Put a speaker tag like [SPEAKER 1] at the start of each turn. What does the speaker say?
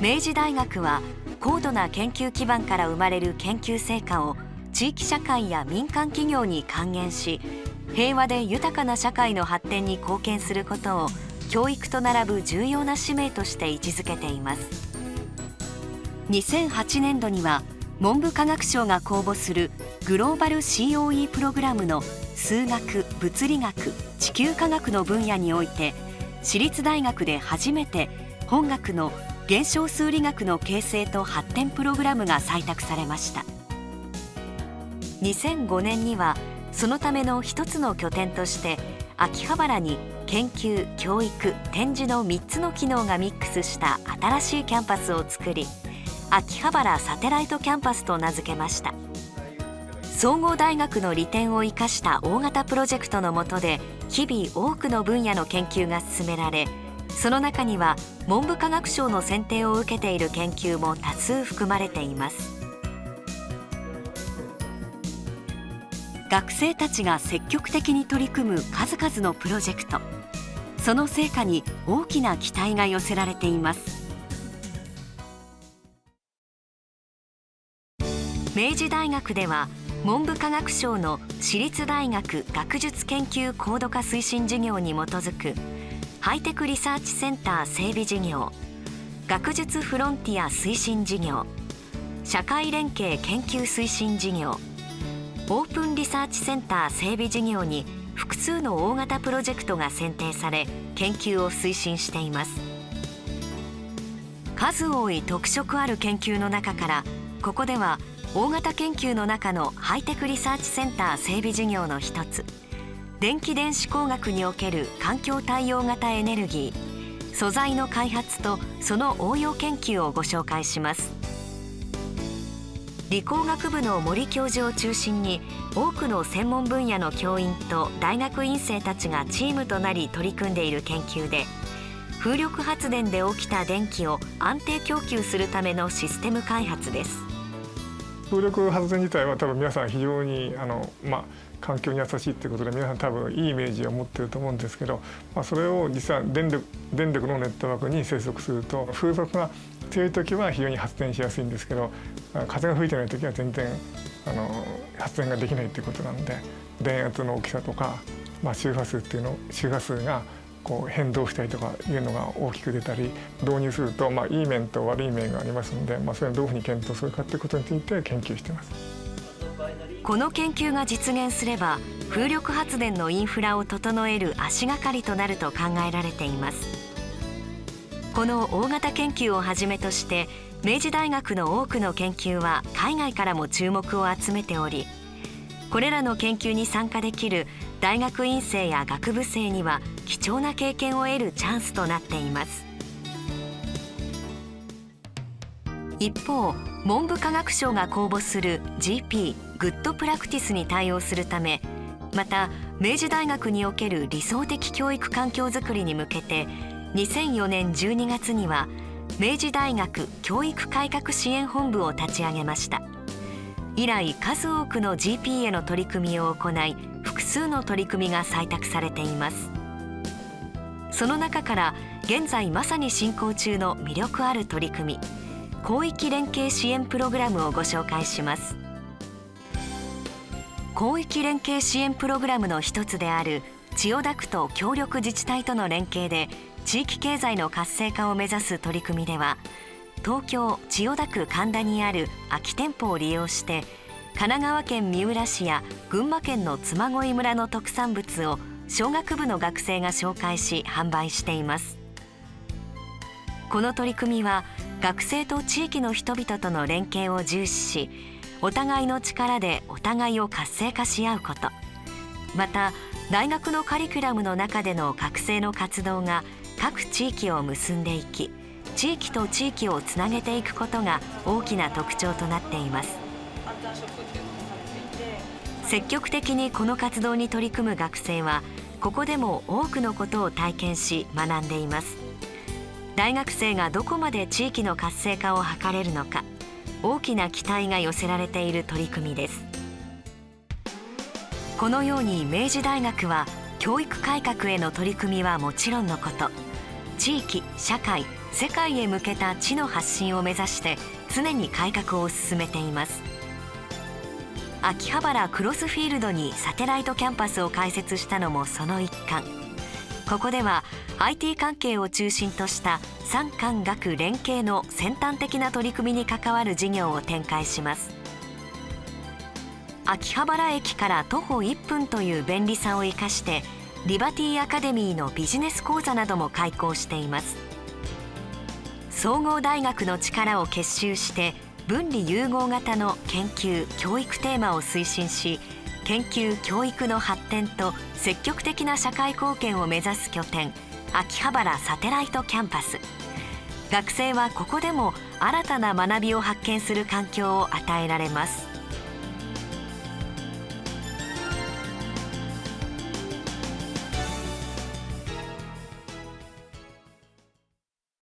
[SPEAKER 1] 明治大学は高度な研究基盤から生まれる研究成果を地域社会や民間企業に還元し平和で豊かな社会の発展に貢献することを教育と並ぶ重要な使命として位置づけています。2008年度には文部科学省が公募するグローバル COE プログラムの数学物理学地球科学の分野において私立大学で初めて本学の現象数理学の形成と発展プログラムが採択されました。2005年にはそのための一つの拠点として秋葉原に研究教育展示の3つの機能がミックスした新しいキャンパスを作り秋葉原サテライトキャンパスと名付けました。総合大学の利点を生かした大型プロジェクトの下で日々多くの分野の研究が進められその中には文部科学省の選定を受けている研究も多数含まれています。学生たちが積極的に取り組む数々のプロジェクト。その成果に大きな期待が寄せられています。明治大学では文部科学省の私立大学学術研究高度化推進事業に基づくハイテクリサーチセンター整備事業学術フロンティア推進事業社会連携研究推進事業オープンリサーチセンター整備事業に複数の大型プロジェクトが選定され研究を推進しています。数多い特色ある研究の中からここでは大型研究の中のハイテクリサーチセンター整備事業の一つ電気電子工学における環境対応型エネルギー素材の開発とその応用研究をご紹介します。理工学部の森教授を中心に多くの専門分野の教員と大学院生たちがチームとなり取り組んでいる研究で風力発電で起きた電気を安定供給するためのシステム開発です。
[SPEAKER 2] 風力発電自体は多分皆さん非常にあの、まあ、環境に優しいっていうことで皆さん多分いいイメージを持ってると思うんですけど、まあ、それを実は電力電力のネットワークに接続すると風速が強い時は非常に発電しやすいんですけど風が吹いてない時は全然あの発電ができないということなんで電圧の大きさとか、まあ、周波数っていうの周波数がこう変動したりとかいうのが大きく出たり導入すると、まあ、いい面と悪い面がありますので、まあ、それをどういうふうに検討するかということについて研究しています。
[SPEAKER 1] この研究が実現すれば風力発電のインフラを整える足がかりとなると考えられていますこの大型研究をはじめとして明治大学の多くの研究は海外からも注目を集めておりこれらの研究に参加できる大学院生や学部生には貴重な経験を得るチャンスとなっています。一方文部科学省が公募する GP グッドプラクティスに対応するためまた明治大学における理想的教育環境づくりに向けて2004年12月には明治大学教育改革支援本部を立ち上げました。以来数多くの GP への取り組みを行い複数の取り組みが採択されています。その中から現在まさに進行中の魅力ある取り組み広域連携支援プログラムをご紹介します。広域連携支援プログラムの一つである千代田区と協力自治体との連携で地域経済の活性化を目指す取り組みでは東京千代田区神田にある空き店舗を利用して神奈川県三浦市や群馬県の嬬恋村の特産物を小学部の学生が紹介し販売しています。この取り組みは学生と地域の人々との連携を重視しお互いの力でお互いを活性化し合うこと。また大学のカリキュラムの中での学生の活動が各地域を結んでいき地域と地域をつなげていくことが大きな特徴となっています。積極的にこの活動に取り組む学生はここでも多くのことを体験し学んでいます。大学生がどこまで地域の活性化を図れるのか大きな期待が寄せられている取り組みです。このように明治大学は教育改革への取り組みはもちろんのこと地域社会世界へ向けた知の発信を目指して常に改革を進めています。秋葉原クロスフィールドにサテライトキャンパスを開設したのもその一環。ここでは IT 関係を中心とした産官学連携の先端的な取り組みに関わる事業を展開します。秋葉原駅から徒歩1分という便利さを生かしてリバティアカデミーのビジネス講座なども開講しています。総合大学の力を結集して文理融合型の研究教育テーマを推進し研究教育の発展と積極的な社会貢献を目指す拠点秋葉原サテライトキャンパス。学生はここでも新たな学びを発見する環境を与えられます。